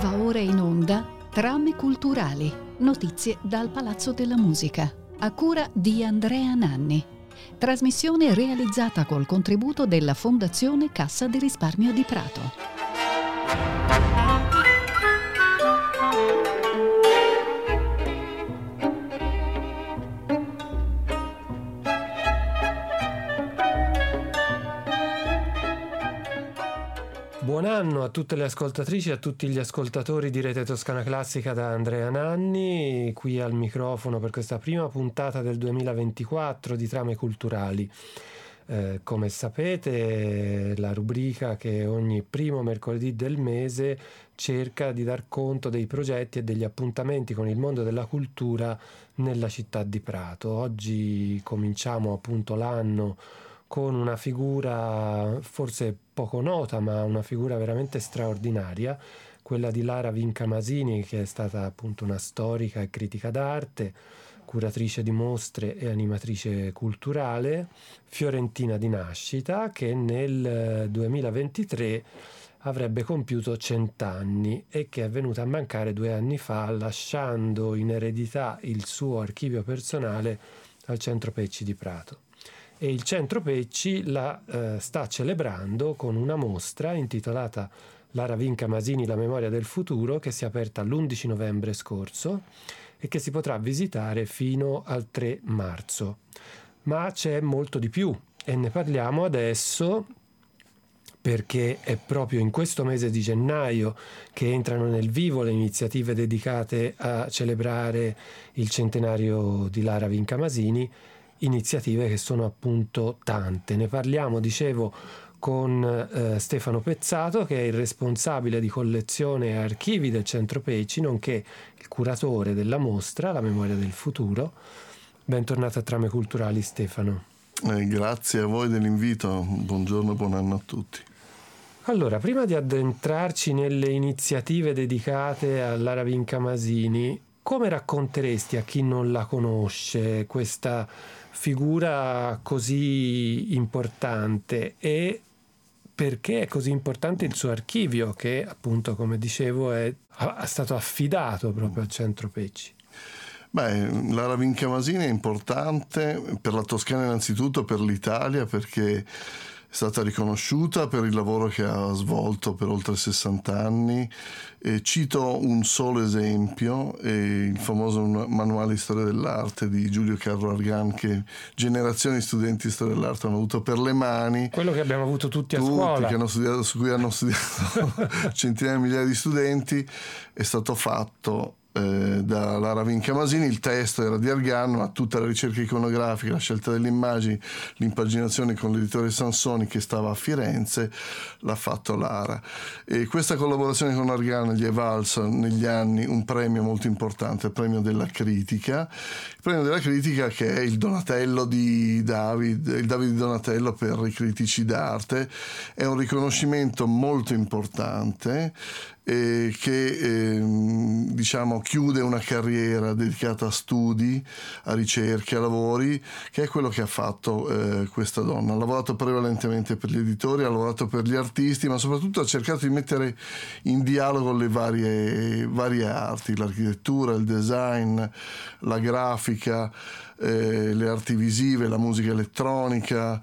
Va ora in onda Trame culturali, notizie dal Palazzo della Musica, a cura di Andrea Nanni. Trasmissione realizzata col contributo della Fondazione Cassa di Risparmio di Prato. Buon anno a tutte le ascoltatrici e a tutti gli ascoltatori di Rete Toscana Classica da Andrea Nanni, qui al microfono per questa prima puntata del 2024 di Trame Culturali. Eh, come sapete, la rubrica che ogni primo mercoledì del mese cerca di dar conto dei progetti e degli appuntamenti con il mondo della cultura nella città di Prato. Oggi cominciamo appunto l'anno con una figura forse poco nota, ma una figura veramente straordinaria, quella di Lara Vinca Masini, che è stata appunto una storica e critica d'arte, curatrice di mostre e animatrice culturale, fiorentina di nascita, che nel 2023 eh, avrebbe compiuto cent'anni e che è venuta a mancare due anni fa lasciando in eredità il suo archivio personale al Centro Pecci di Prato e il Centro Pecci la eh, sta celebrando con una mostra intitolata Lara Vinca Masini, la memoria del futuro, che si è aperta l'11 novembre scorso e che si potrà visitare fino al 3 marzo. Ma c'è molto di più e ne parliamo adesso perché è proprio in questo mese di gennaio che entrano nel vivo le iniziative dedicate a celebrare il centenario di Lara Vinca Masini iniziative che sono appunto tante. Ne parliamo, dicevo, con eh, Stefano Pezzato, che è il responsabile di collezione e archivi del Centro Peci, nonché il curatore della mostra La memoria del futuro. Bentornato a Trame Culturali, Stefano. Eh, grazie a voi dell'invito, buongiorno e buon anno a tutti. Allora, prima di addentrarci nelle iniziative dedicate all'Ara Vinca Masini, come racconteresti a chi non la conosce questa figura così importante e perché è così importante il suo archivio che appunto come dicevo è, è stato affidato proprio al centro Pecci. Beh, la Ravinca Masini è importante per la Toscana innanzitutto, per l'Italia perché è stata riconosciuta per il lavoro che ha svolto per oltre 60 anni. E cito un solo esempio, il famoso manuale di storia dell'arte di Giulio Carlo Argan che generazioni di studenti di storia dell'arte hanno avuto per le mani. Quello che abbiamo avuto tutti a tutti, scuola. Studiato, su cui hanno studiato centinaia di migliaia di studenti, è stato fatto eh, da Lara Vinca Masini, il testo era di Argan, ma tutta la ricerca iconografica, la scelta delle immagini, l'impaginazione con l'editore Sansoni che stava a Firenze, l'ha fatto Lara. E questa collaborazione con Argan gli è valsa negli anni un premio molto importante, il premio della critica, il premio della critica che è il Donatello di David, il David Donatello per i critici d'arte, è un riconoscimento molto importante eh, che eh, diciamo, chiude una carriera dedicata a studi, a ricerche, a lavori, che è quello che ha fatto eh, questa donna. Ha lavorato prevalentemente per gli editori, ha lavorato per gli artisti, ma soprattutto ha cercato di mettere in dialogo le varie, varie arti, l'architettura, il design, la grafica eh, le arti visive, la musica elettronica,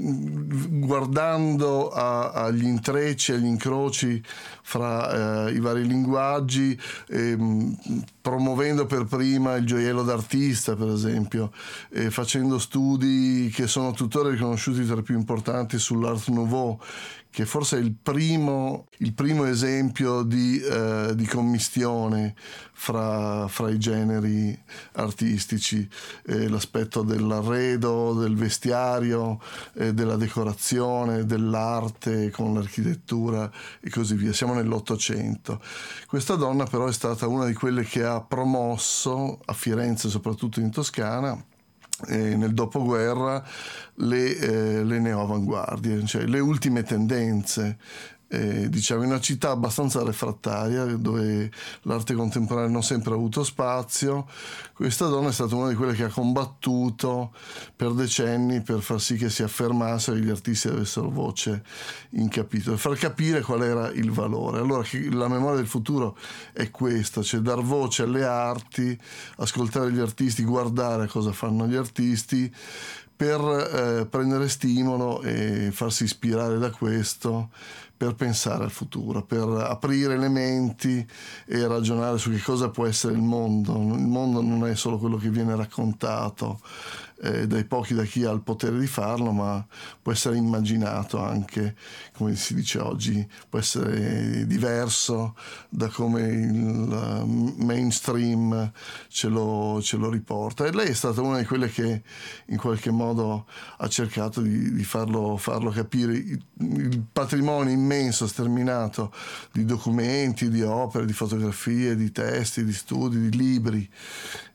guardando agli intrecci, agli incroci fra eh, i vari linguaggi, ehm, promuovendo per prima il gioiello d'artista, per esempio, e facendo studi che sono tuttora riconosciuti tra i più importanti sull'Art Nouveau, che forse è il primo, il primo esempio di, eh, di commistione fra, fra, i generi artistici, eh, l'aspetto dell'arredo, del vestiario, eh, della decorazione, dell'arte con l'architettura e così via. Siamo nell'Ottocento. Questa donna però è stata una di quelle che ha promosso a Firenze, soprattutto in Toscana, eh, nel dopoguerra le, eh, le neoavanguardie, cioè le ultime tendenze eh, diciamo in una città abbastanza refrattaria dove l'arte contemporanea non sempre ha avuto spazio. Questa donna è stata una di quelle che ha combattuto per decenni per far sì che si affermasse che gli artisti avessero voce in capitolo, far capire qual era il valore. Allora la memoria del futuro è questa, cioè dar voce alle arti, ascoltare gli artisti, guardare cosa fanno gli artisti per eh, prendere stimolo e farsi ispirare da questo per pensare al futuro, per aprire le menti e ragionare su che cosa può essere il mondo. Il mondo non è solo quello che viene raccontato eh, dai pochi da chi ha il potere di farlo, ma può essere immaginato anche, come si dice oggi, può essere diverso da come il mainstream ce lo, ce lo riporta. E lei è stata una di quelle che in qualche modo ha cercato di, di farlo, farlo, capire. Il, patrimonio immenso, sterminato di documenti, di opere, di fotografie, di testi, di studi, di libri,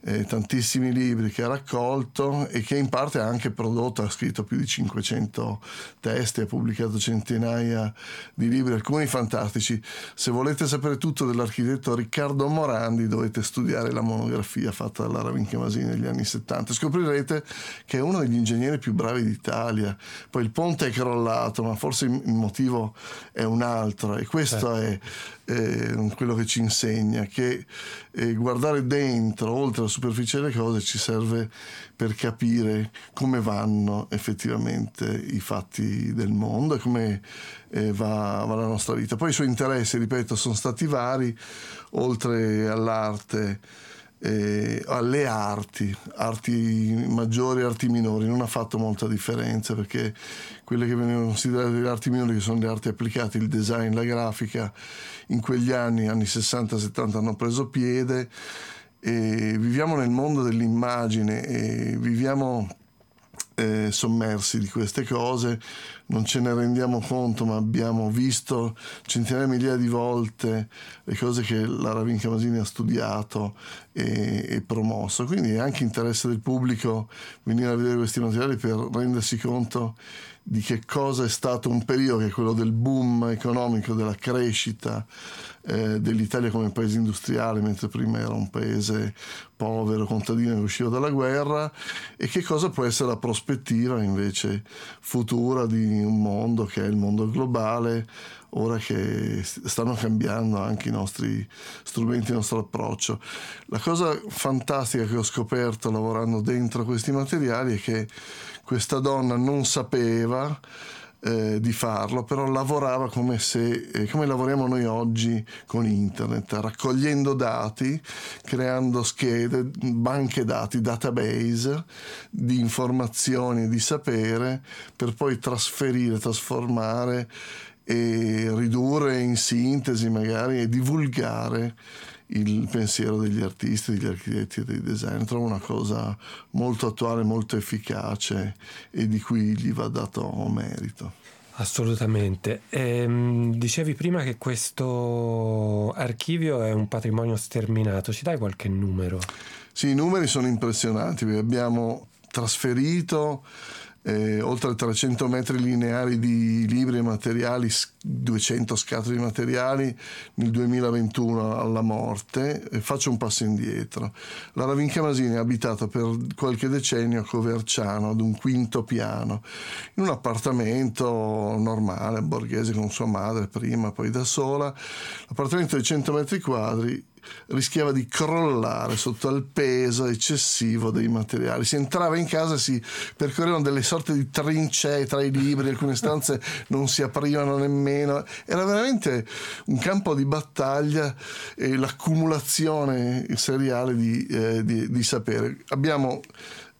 eh, tantissimi libri che ha raccolto e che in parte ha anche prodotto, ha scritto più di 500 testi, ha pubblicato centinaia di libri, alcuni fantastici. Se volete sapere tutto dell'architetto Riccardo Morandi dovete studiare la monografia fatta da Lara Vinchiamasini negli anni 70. Scoprirete che è uno degli ingegneri più bravi d'Italia. Poi il ponte è crollato, ma forse il motivo è un altro e questo eh. è eh, quello che ci insegna, che eh, guardare dentro, oltre la superficie delle cose, ci serve per capire come vanno effettivamente i fatti del mondo e come eh, va, va la nostra vita. Poi i suoi interessi, ripeto, sono stati vari, oltre all'arte eh, alle arti, arti maggiori e arti minori, non ha fatto molta differenza perché quelle che venivano considerate le arti minori, che sono le arti applicate, il design, la grafica, in quegli anni, anni 60-70, hanno preso piede. E viviamo nel mondo dell'immagine e viviamo eh, sommersi di queste cose, non ce ne rendiamo conto, ma abbiamo visto centinaia di migliaia di volte le cose che la Ravinca Masini ha studiato e, e, promosso. Quindi è anche interesse del pubblico venire a vedere questi materiali per rendersi conto di che cosa è stato un periodo che è quello del boom economico, della crescita eh, dell'Italia come paese industriale, mentre prima era un paese povero, contadino che usciva dalla guerra, e che cosa può essere la prospettiva invece futura di un mondo che è il mondo globale, ora che stanno cambiando anche i nostri strumenti, il nostro approccio. La cosa fantastica che ho scoperto lavorando dentro questi materiali è che questa donna non sapeva eh, di farlo, però lavorava come, se, eh, come lavoriamo noi oggi con internet, raccogliendo dati, creando schede, banche dati, database di informazioni, di sapere, per poi trasferire, trasformare e ridurre in sintesi magari e divulgare il pensiero degli artisti, degli architetti e dei designer. Trovo una cosa molto attuale, molto efficace e di cui gli va dato merito. Assolutamente. Ehm, dicevi prima che questo archivio è un patrimonio sterminato, ci dai qualche numero? Sì, i numeri sono impressionanti, abbiamo trasferito eh, oltre 300 metri lineari di libri e materiali, 200 scatole di materiali nel 2021 alla morte. Faccio un passo indietro. La Ravinca Masini è abitata per qualche decennio a Coverciano, ad un quinto piano, in un appartamento normale, borghese con sua madre prima, poi da sola. L'appartamento di 100 metri quadri rischiava di crollare sotto il peso eccessivo dei materiali. Si entrava in casa e si percorrevano delle sorte di trincee tra i libri, alcune stanze non si aprivano nemmeno. Era veramente un campo di battaglia e l'accumulazione seriale di, eh, di, di sapere. Abbiamo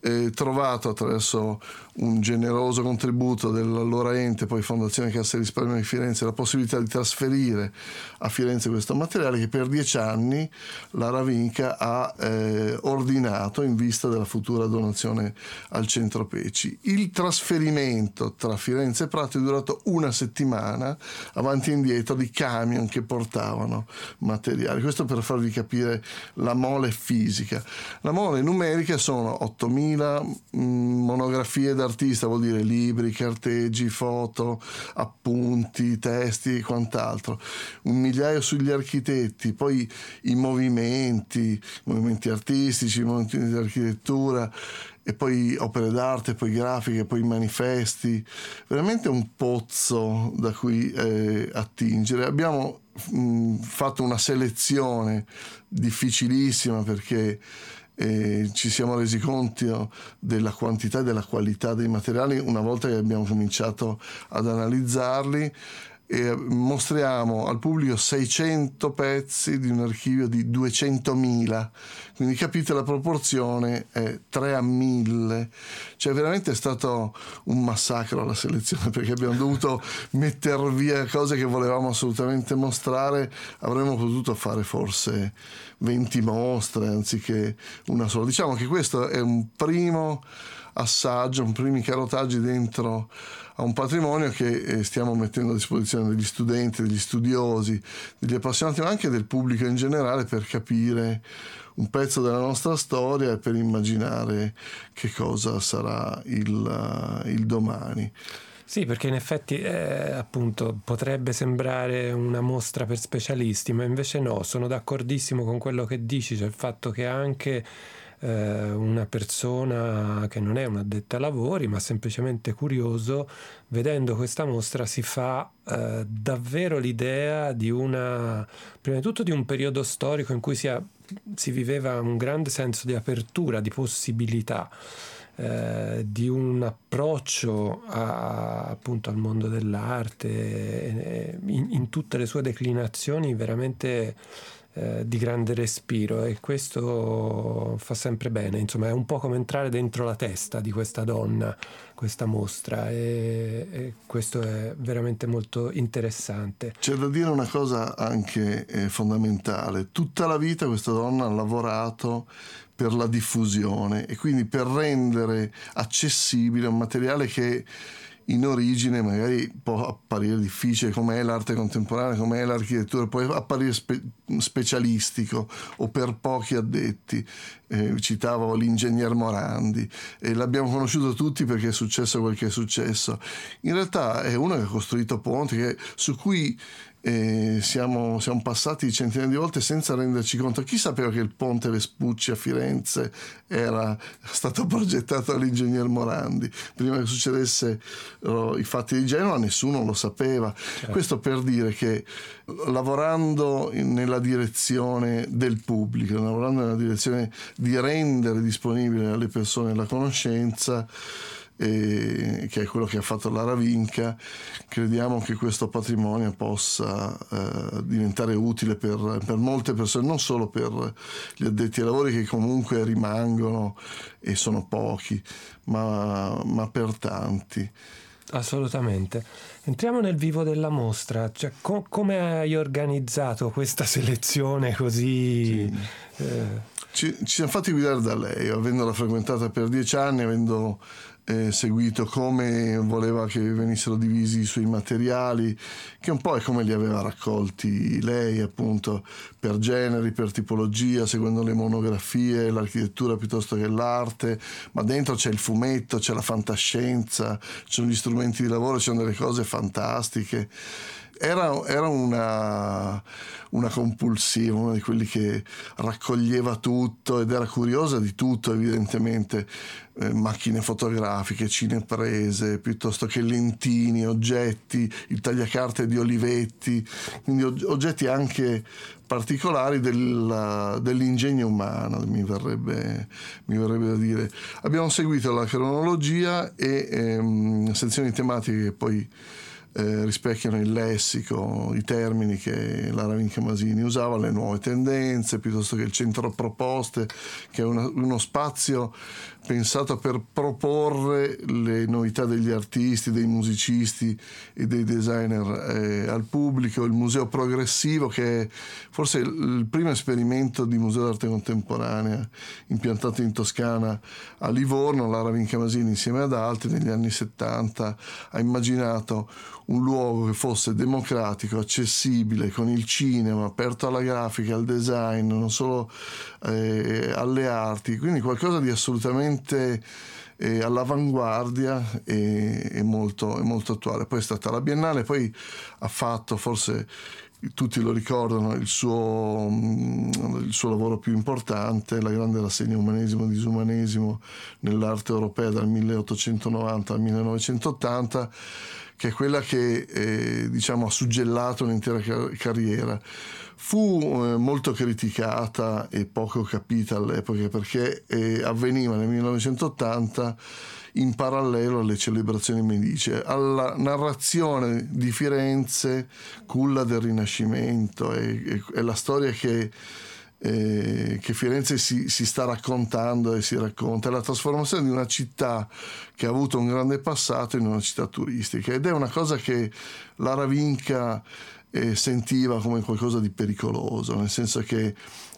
eh, trovato attraverso un generoso contributo dell'allora ente, poi Fondazione Cassa Risparmio di Firenze, la possibilità di trasferire a Firenze questo materiale che per dieci anni la Ravinca ha eh, ordinato in vista della futura donazione al centro Peci. Il trasferimento tra Firenze e Prato è durato una settimana avanti e indietro di camion che portavano materiali. Questo per farvi capire la mole fisica. La mole numerica sono 8.000 mh, mm, monografie da artista vuol dire libri, carteggi, foto, appunti, testi e quant'altro. Un migliaio sugli architetti, poi i movimenti, movimenti artistici, movimenti di architettura e poi opere d'arte, poi grafiche, poi manifesti, veramente un pozzo da cui eh, attingere. Abbiamo mh, fatto una selezione difficilissima perché eh, ci siamo resi conto della quantità e della qualità dei materiali una volta che abbiamo cominciato ad analizzarli e mostriamo al pubblico 600 pezzi di un archivio di 200.000 quindi capite la proporzione è 3 a 1000 cioè veramente è stato un massacro la selezione perché abbiamo dovuto mettere via cose che volevamo assolutamente mostrare. Avremmo potuto fare forse 20 mostre anziché una sola. Diciamo che questo è un primo assaggio un primi carotaggi dentro a un patrimonio che eh, stiamo mettendo a disposizione degli studenti, degli studiosi, degli appassionati, ma anche del pubblico in generale per capire un pezzo della nostra storia e per immaginare che cosa sarà il, il domani. Sì, perché in effetti eh, appunto potrebbe sembrare una mostra per specialisti, ma invece no, sono d'accordissimo con quello che dici, cioè il fatto che anche eh, una persona che non è un addetta ai lavori, ma semplicemente curioso, vedendo questa mostra si fa eh, davvero l'idea di una, prima di tutto di un periodo storico in cui si, ha, si viveva un grande senso di apertura, di possibilità. Eh, di un approccio a, appunto al mondo dell'arte eh, in, in, tutte le sue declinazioni veramente eh, di grande respiro e questo fa sempre bene, insomma è un po' come entrare dentro la testa di questa donna, questa mostra e, e questo è veramente molto interessante. C'è da dire una cosa anche eh, fondamentale, tutta la vita questa donna ha lavorato per la diffusione e quindi per rendere accessibile un materiale che in origine magari può apparire difficile come è l'arte contemporanea, come è l'architettura, può apparire spe- specialistico o per pochi addetti. Eh, citavo l'ingegner Morandi e l'abbiamo conosciuto tutti perché è successo quel che è successo. In realtà è uno che ha costruito ponti su cui siamo, siamo, passati centinaia di volte senza renderci conto. Chi sapeva che il ponte Vespucci a Firenze era stato progettato dall'ingegner Morandi? Prima che succedesse i fatti di Genova nessuno lo sapeva. Certo. Questo per dire che lavorando nella direzione del pubblico, lavorando nella direzione di rendere disponibile alle persone la conoscenza, e, che è quello che ha fatto la Ravinca, crediamo che questo patrimonio possa eh, diventare utile per, per, molte persone, non solo per gli addetti ai lavori che comunque rimangono e sono pochi, ma, ma per tanti. Assolutamente. Entriamo nel vivo della mostra, cioè, co- come hai organizzato questa selezione così... Sì. Eh... Ci, ci siamo fatti guidare da lei, avendola frequentata per dieci anni, avendo eh, seguito come voleva che venissero divisi i suoi materiali, che un po' è come li aveva raccolti lei, appunto, per generi, per tipologia, seguendo le monografie, l'architettura piuttosto che l'arte, ma dentro c'è il fumetto, c'è la fantascienza, ci sono gli strumenti di lavoro, ci sono delle cose fantastiche. Era, era una, una, compulsiva, uno di quelli che raccoglieva tutto ed era curiosa di tutto, evidentemente. Eh, macchine fotografiche, cineprese, piuttosto che lentini, oggetti, il tagliacarte di Olivetti, quindi oggetti anche particolari della, dell'ingegno umano, mi verrebbe, mi verrebbe, da dire. Abbiamo seguito la cronologia e ehm, sezioni tematiche che poi eh, rispecchiano il lessico, i termini che Lara Vinca Masini usava, le nuove tendenze, piuttosto che il centro proposte, che è una, uno spazio pensato per proporre le novità degli artisti, dei musicisti e dei designer eh, al pubblico, il museo progressivo che è forse il primo esperimento di museo d'arte contemporanea impiantato in Toscana a Livorno, Lara Vinca Masini insieme ad altri negli anni 70 ha immaginato un luogo che fosse democratico, accessibile, con il cinema, aperto alla grafica, al design, non solo eh, alle arti, quindi qualcosa di assolutamente è all'avanguardia e è molto, molto attuale. Poi è stata la Biennale, poi ha fatto forse tutti lo ricordano, il suo, il suo, lavoro più importante, la grande rassegna Umanesimo e Disumanesimo nell'arte europea dal 1890 al 1980, che è quella che eh, diciamo, ha suggellato un'intera car- carriera. Fu eh, molto criticata e poco capita all'epoca perché eh, avveniva nel 1980 in parallelo alle celebrazioni medicie, alla narrazione di Firenze, culla del Rinascimento, è, è la storia che, eh, che Firenze si, si, sta raccontando e si racconta, è la trasformazione di una città che ha avuto un grande passato in una città turistica. Ed è una cosa che Lara Vinca eh, sentiva come qualcosa di pericoloso, nel senso che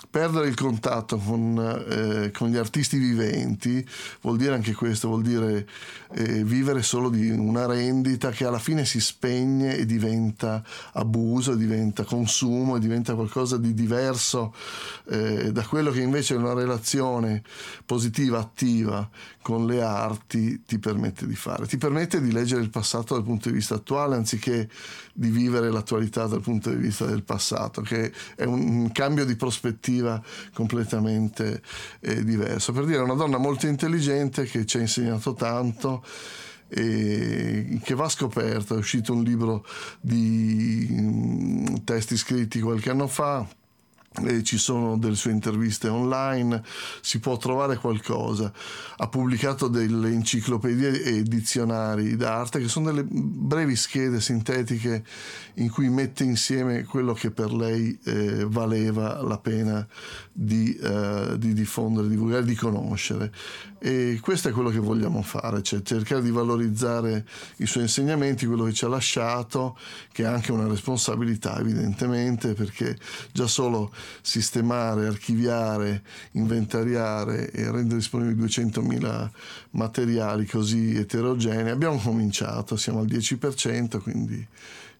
perdere il contatto con, eh, con, gli artisti viventi vuol dire anche questo, vuol dire eh, vivere solo di una rendita che alla fine si spegne e diventa abuso, diventa consumo diventa qualcosa di diverso eh, da quello che invece una relazione positiva, attiva con le arti ti permette di fare. Ti permette di leggere il passato dal punto di vista attuale anziché di vivere l'attualità dal punto di vista del passato, che è un cambio di prospettiva completamente eh, diverso. Per dire, è una donna molto intelligente che ci ha insegnato tanto e che va scoperta. È uscito un libro di mm, testi scritti qualche anno fa ci sono delle sue interviste online, si può trovare qualcosa. Ha pubblicato delle enciclopedie e dizionari d'arte che sono delle brevi schede sintetiche in cui mette insieme quello che per lei eh, valeva la pena di, eh, di, diffondere, divulgare, di conoscere. E questo è quello che vogliamo fare, cioè cercare di valorizzare i suoi insegnamenti, quello che ci ha lasciato, che ha anche una responsabilità evidentemente, perché già solo sistemare, archiviare, inventariare e rendere disponibili 200.000 materiali così eterogenei. Abbiamo cominciato, siamo al 10%, quindi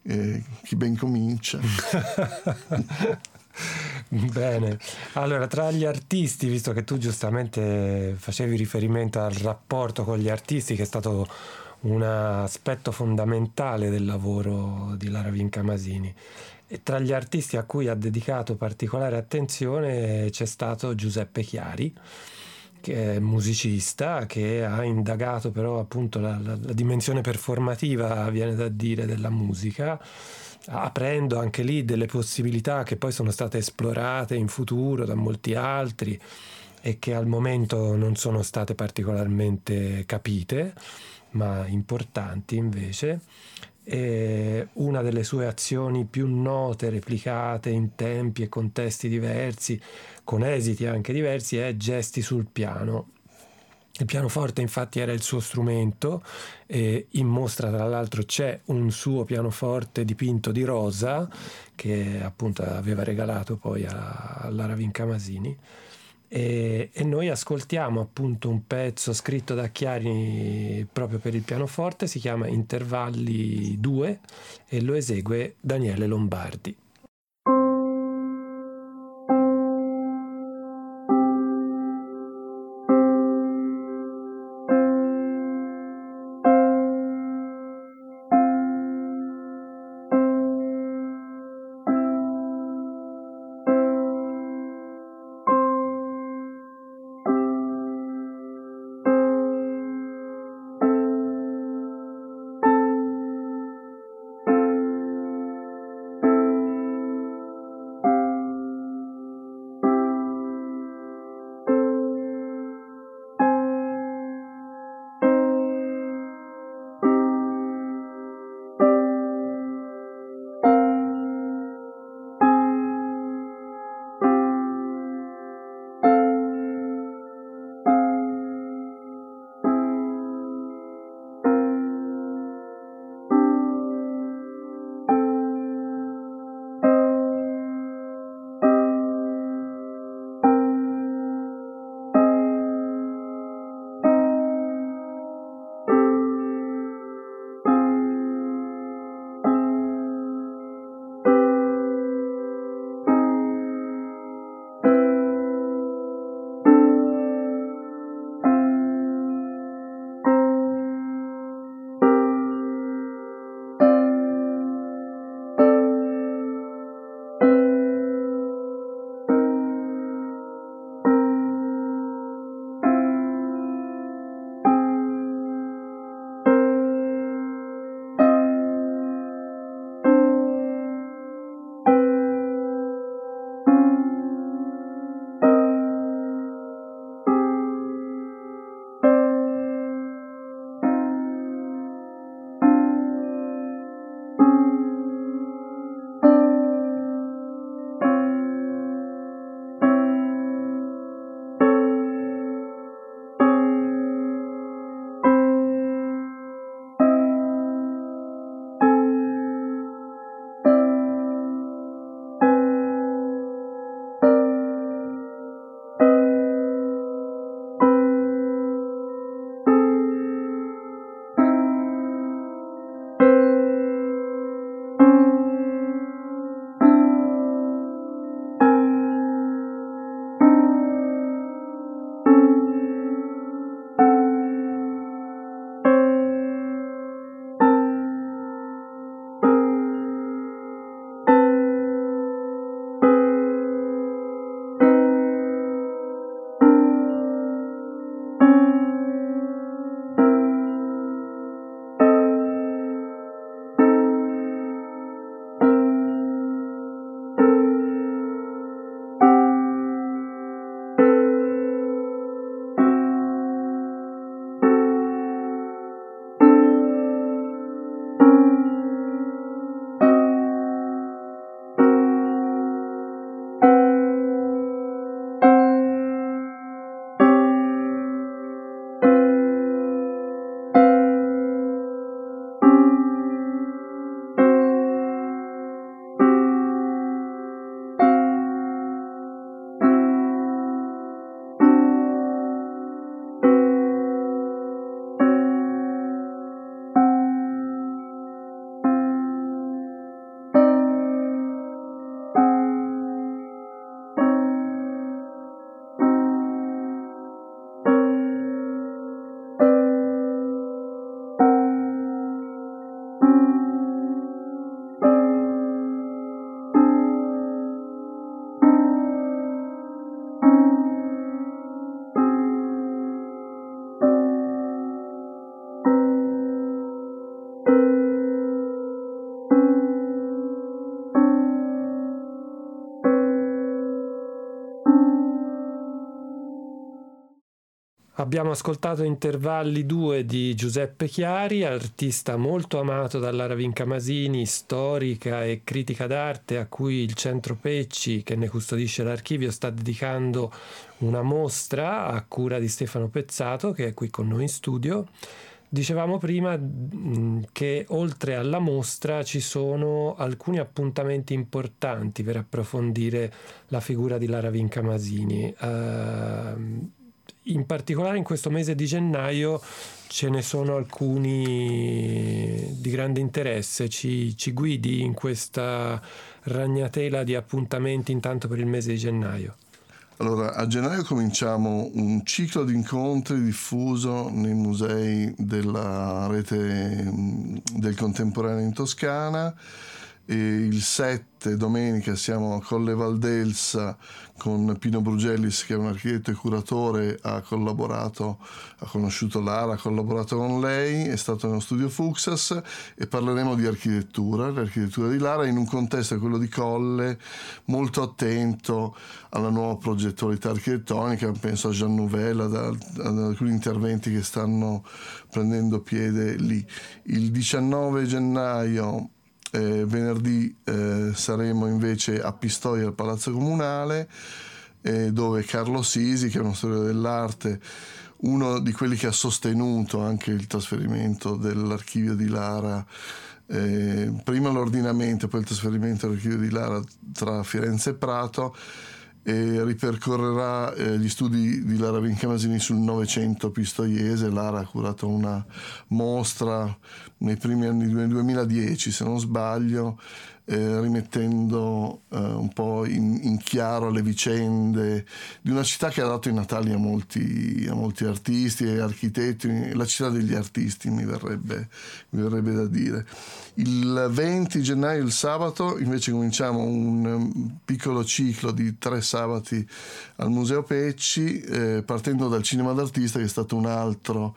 eh, chi ben comincia. Bene, allora tra gli artisti, visto che tu giustamente facevi riferimento al rapporto con gli artisti, che è stato un aspetto fondamentale del lavoro di Lara Vinca Masini, e tra gli artisti a cui ha dedicato particolare attenzione c'è stato Giuseppe Chiari, che è musicista, che ha indagato però appunto la, la, la dimensione performativa, viene da dire, della musica aprendo anche lì delle possibilità che poi sono state esplorate in futuro da molti altri e che al momento non sono state particolarmente capite, ma importanti invece e una delle sue azioni più note, replicate in tempi e contesti diversi, con esiti anche diversi, è Gesti sul piano. Il pianoforte infatti era il suo strumento e in mostra tra l'altro c'è un suo pianoforte dipinto di rosa che appunto aveva regalato poi a, a Lara Vinca Masini e, e, noi ascoltiamo appunto un pezzo scritto da Chiari proprio per il pianoforte, si chiama Intervalli 2 e lo esegue Daniele Lombardi. Abbiamo ascoltato intervalli 2 di Giuseppe Chiari, artista molto amato da Lara Vinca Masini, storica e critica d'arte a cui il Centro Pecci, che ne custodisce l'archivio, sta dedicando una mostra a cura di Stefano Pezzato, che è qui con noi in studio. Dicevamo prima mm, che oltre alla mostra ci sono alcuni appuntamenti importanti per approfondire la figura di Lara Vinca Masini. Uh, in particolare in questo mese di gennaio ce ne sono alcuni di grande interesse. Ci, ci guidi in questa ragnatela di appuntamenti intanto per il mese di gennaio. Allora, a gennaio cominciamo un ciclo di incontri diffuso nei musei della rete mm, del contemporaneo in Toscana il 7 domenica siamo a Colle Valdelsa con Pino Brugellis che è un architetto e curatore, ha collaborato, ha conosciuto Lara, ha collaborato con lei, è stato nello studio Fuxas e parleremo di architettura, l'architettura di Lara in un contesto, quello di Colle, molto attento alla nuova progettualità architettonica, penso a Jean Nouvelle, ad, ad alcuni interventi che stanno prendendo piede lì. Il 19 gennaio eh, venerdì eh, saremo invece a Pistoia al Palazzo Comunale eh, dove Carlo Sisi, che è uno storico dell'arte, uno di quelli che ha sostenuto anche il trasferimento dell'archivio di Lara eh, prima l'ordinamento, poi il trasferimento dell'archivio di Lara tra Firenze e Prato e ripercorrerà eh, gli studi di Lara Vincamasini sul Novecento pistoiese. Lara ha curato una mostra nei primi anni 2010, se non sbaglio, eh, rimettendo eh, un po' in, in, chiaro le vicende di una città che ha dato i natali a molti, a molti artisti e architetti, la città degli artisti mi verrebbe, mi verrebbe da dire. Il 20 gennaio, il sabato, invece cominciamo un piccolo ciclo di tre sabati al Museo Pecci, eh, partendo dal cinema d'artista che è stato un altro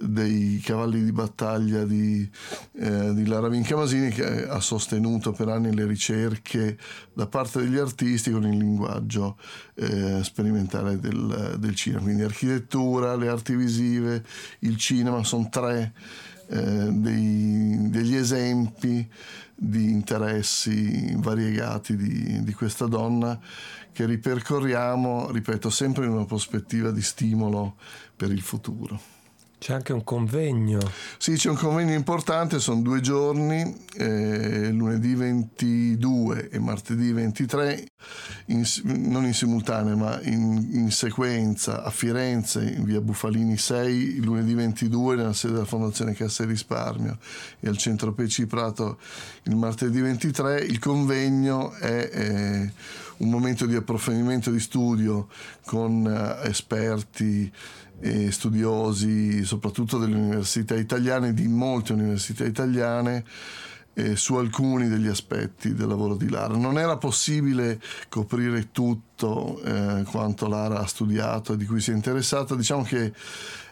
dei cavalli di battaglia di, eh, di Lara Vincamasini che ha sostenuto per anni le ricerche da parte degli artisti con il linguaggio eh, sperimentale del, del, cinema. Quindi architettura, le arti visive, il cinema sono tre eh, dei, degli esempi di interessi variegati di, di questa donna che ripercorriamo, ripeto, sempre in una prospettiva di stimolo per il futuro. C'è anche un convegno. Sì, c'è un convegno importante, sono due giorni, eh, lunedì 22 e martedì 23, in, non in simultanea ma in, in, sequenza a Firenze, in via Bufalini 6, lunedì 22 nella sede della Fondazione Cassa e Risparmio e al centro PC Prato il martedì 23. Il convegno è... Eh, un momento di approfondimento di studio con eh, esperti e studiosi soprattutto delle università italiane, di molte università italiane, eh, su alcuni degli aspetti del lavoro di Lara. Non era possibile coprire tutto eh, quanto Lara ha studiato e di cui si è interessata, diciamo che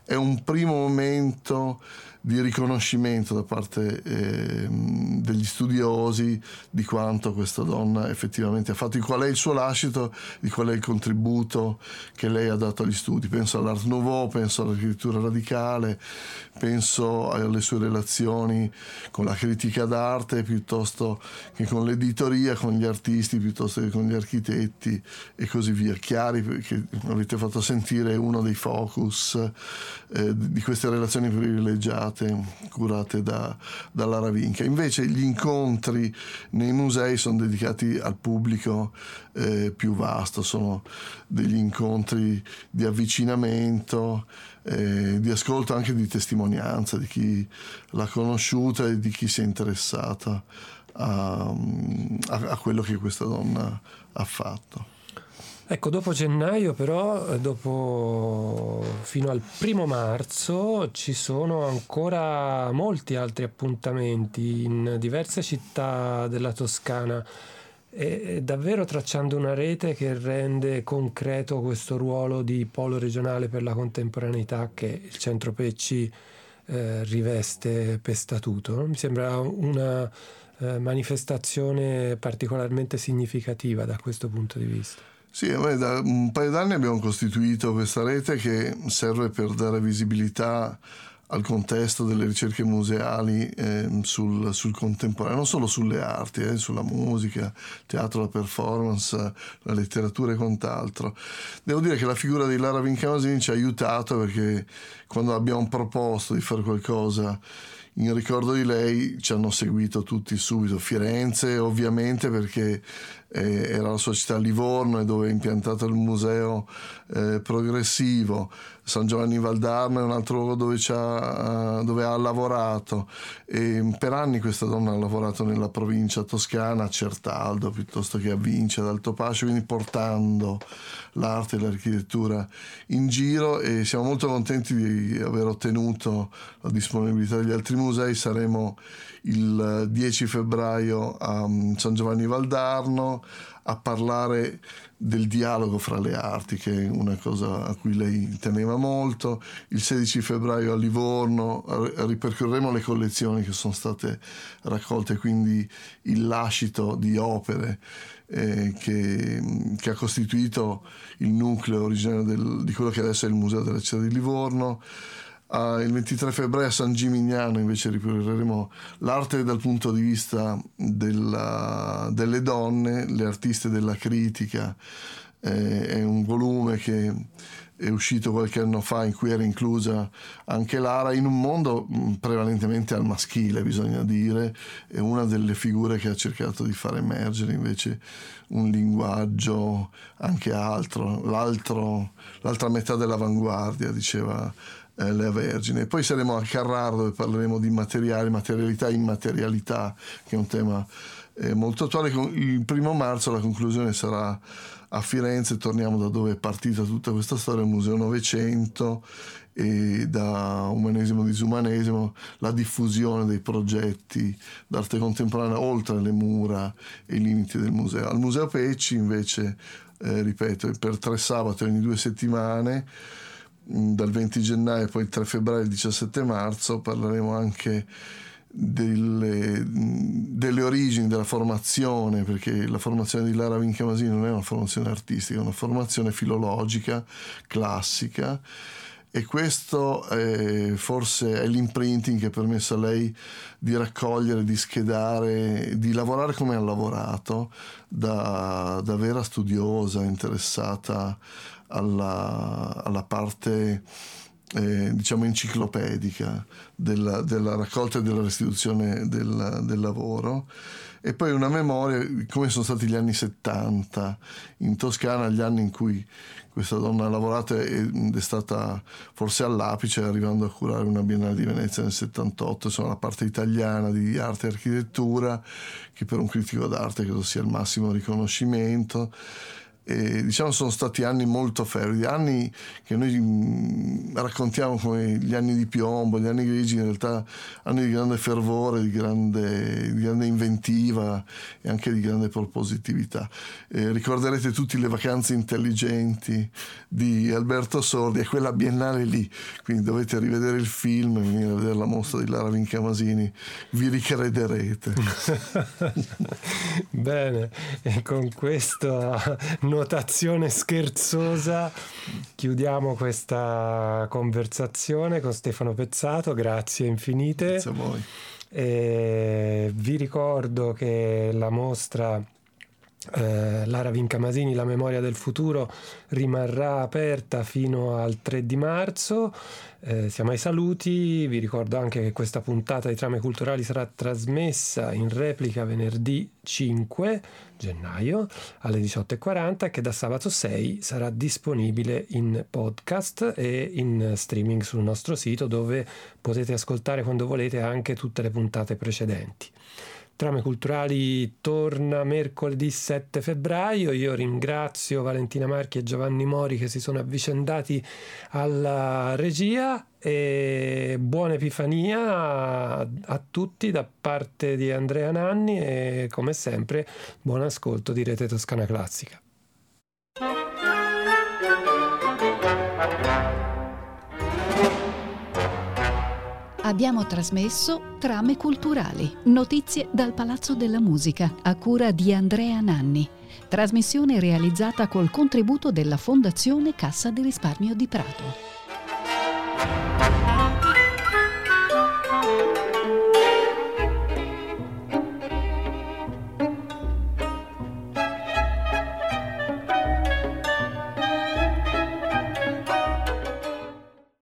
è un primo momento di riconoscimento da parte eh, degli studiosi di quanto questa donna effettivamente ha fatto, di qual è il suo lascito, di qual è il contributo che lei ha dato agli studi. Penso all'Art Nouveau, penso all'architettura radicale, penso alle sue relazioni con la critica d'arte piuttosto che con l'editoria, con gli artisti piuttosto che con gli architetti e così via. Chiari che avete fatto sentire uno dei focus eh, di queste relazioni privilegiate curate, curate da, dalla Ravinca. Invece gli incontri nei musei sono dedicati al pubblico eh, più vasto, sono degli incontri di avvicinamento, eh, di ascolto anche di testimonianza di chi l'ha conosciuta e di chi si è interessata a, a, a quello che questa donna ha fatto. Ecco, dopo gennaio però, eh, dopo, fino al primo marzo, ci sono ancora molti altri appuntamenti in diverse città della Toscana e davvero tracciando una rete che rende concreto questo ruolo di polo regionale per la contemporaneità che il Centro Pecci eh, riveste per statuto. Mi sembra una eh, manifestazione particolarmente significativa da questo punto di vista. Sì, da un paio d'anni abbiamo costituito questa rete che serve per dare visibilità al contesto delle ricerche museali eh, sul, sul, contemporaneo, non solo sulle arti, eh, sulla musica, teatro, la performance, la letteratura e quant'altro. Devo dire che la figura di Lara Vincamasini ci ha aiutato perché quando abbiamo proposto di fare qualcosa in ricordo di lei ci hanno seguito tutti subito, Firenze ovviamente perché era la sua città Livorno e dove è impiantato il museo eh, progressivo, San Giovanni Valdarno è un altro luogo dove, dove, ha lavorato. E per anni questa donna ha lavorato nella provincia toscana a Certaldo piuttosto che a Vinci ad Altopascio, quindi portando l'arte e l'architettura in giro. E siamo molto contenti di aver ottenuto la disponibilità degli altri musei, saremo il 10 febbraio a mm, San Giovanni Valdarno a parlare del dialogo fra le arti, che è una cosa a cui lei teneva molto. Il 16 febbraio a Livorno ripercorreremo le collezioni che sono state raccolte, quindi il lascito di opere eh, che, che, ha costituito il nucleo originario del, di quello che adesso è il Museo della città di Livorno. Uh, il 23 febbraio a San Gimignano invece ripercorreremo l'arte dal punto di vista della, delle donne, le artiste della critica. Eh, è un volume che è uscito qualche anno fa in cui era inclusa anche Lara in un mondo mm, prevalentemente al maschile bisogna dire è una delle figure che ha cercato di far emergere invece un linguaggio anche altro, l'altra metà dell'avanguardia diceva eh, Lea Vergine. Poi saremo a Carraro dove parleremo di materiali, materialità e immaterialità, che è un tema eh, molto attuale. Il primo marzo la conclusione sarà a Firenze, torniamo da dove è partita tutta questa storia, il Museo Novecento e da umanesimo e disumanesimo, la diffusione dei progetti d'arte contemporanea oltre le mura e i limiti del museo. Al Museo Pecci invece, eh, ripeto, per tre sabati ogni due settimane dal 20 gennaio poi il 3 febbraio e il 17 marzo parleremo anche delle, mm, delle, origini della formazione, perché la formazione di Lara Vincamasini non è una formazione artistica, è una formazione filologica, classica, e questo è, forse è l'imprinting che ha permesso a lei di raccogliere, di schedare, di lavorare come ha lavorato, da, da vera studiosa, interessata alla, alla parte eh, diciamo enciclopedica della, della, raccolta e della restituzione del, del, lavoro. E poi una memoria come sono stati gli anni 70 in Toscana, gli anni in cui questa donna ha lavorato ed è stata forse all'apice arrivando a curare una Biennale di Venezia nel 78, insomma la parte italiana di arte e architettura che per un critico d'arte credo sia il massimo riconoscimento e, diciamo sono stati anni molto fervidi, anni che noi mh, mm, raccontiamo come gli anni di piombo, gli anni grigi, in realtà anni di grande fervore, di grande, di grande inventiva e anche di grande propositività. Eh, ricorderete tutti le vacanze intelligenti di Alberto Sordi e quella biennale lì, quindi dovete rivedere il film venire a vedere la mostra di Lara Vincamasini, vi ricrederete. Bene, e con questo notazione scherzosa chiudiamo questa conversazione con Stefano Pezzato, grazie infinite. Grazie a voi. E vi ricordo che la mostra eh, Lara Vincamasini, La memoria del futuro, rimarrà aperta fino al 3 di marzo. Eh, siamo ai saluti, vi ricordo anche che questa puntata di Trame Culturali sarà trasmessa in replica venerdì 5 gennaio alle 18.40 e che da sabato 6 sarà disponibile in podcast e in streaming sul nostro sito dove potete ascoltare quando volete anche tutte le puntate precedenti. Trame Culturali torna mercoledì 7 febbraio. Io ringrazio Valentina Marchi e Giovanni Mori che si sono avvicendati alla regia e buona Epifania a, tutti da parte di Andrea Nanni e come sempre buon ascolto di Rete Toscana Classica. Abbiamo trasmesso Trame culturali, notizie dal Palazzo della Musica, a cura di Andrea Nanni. Trasmissione realizzata col contributo della Fondazione Cassa di Risparmio di Prato.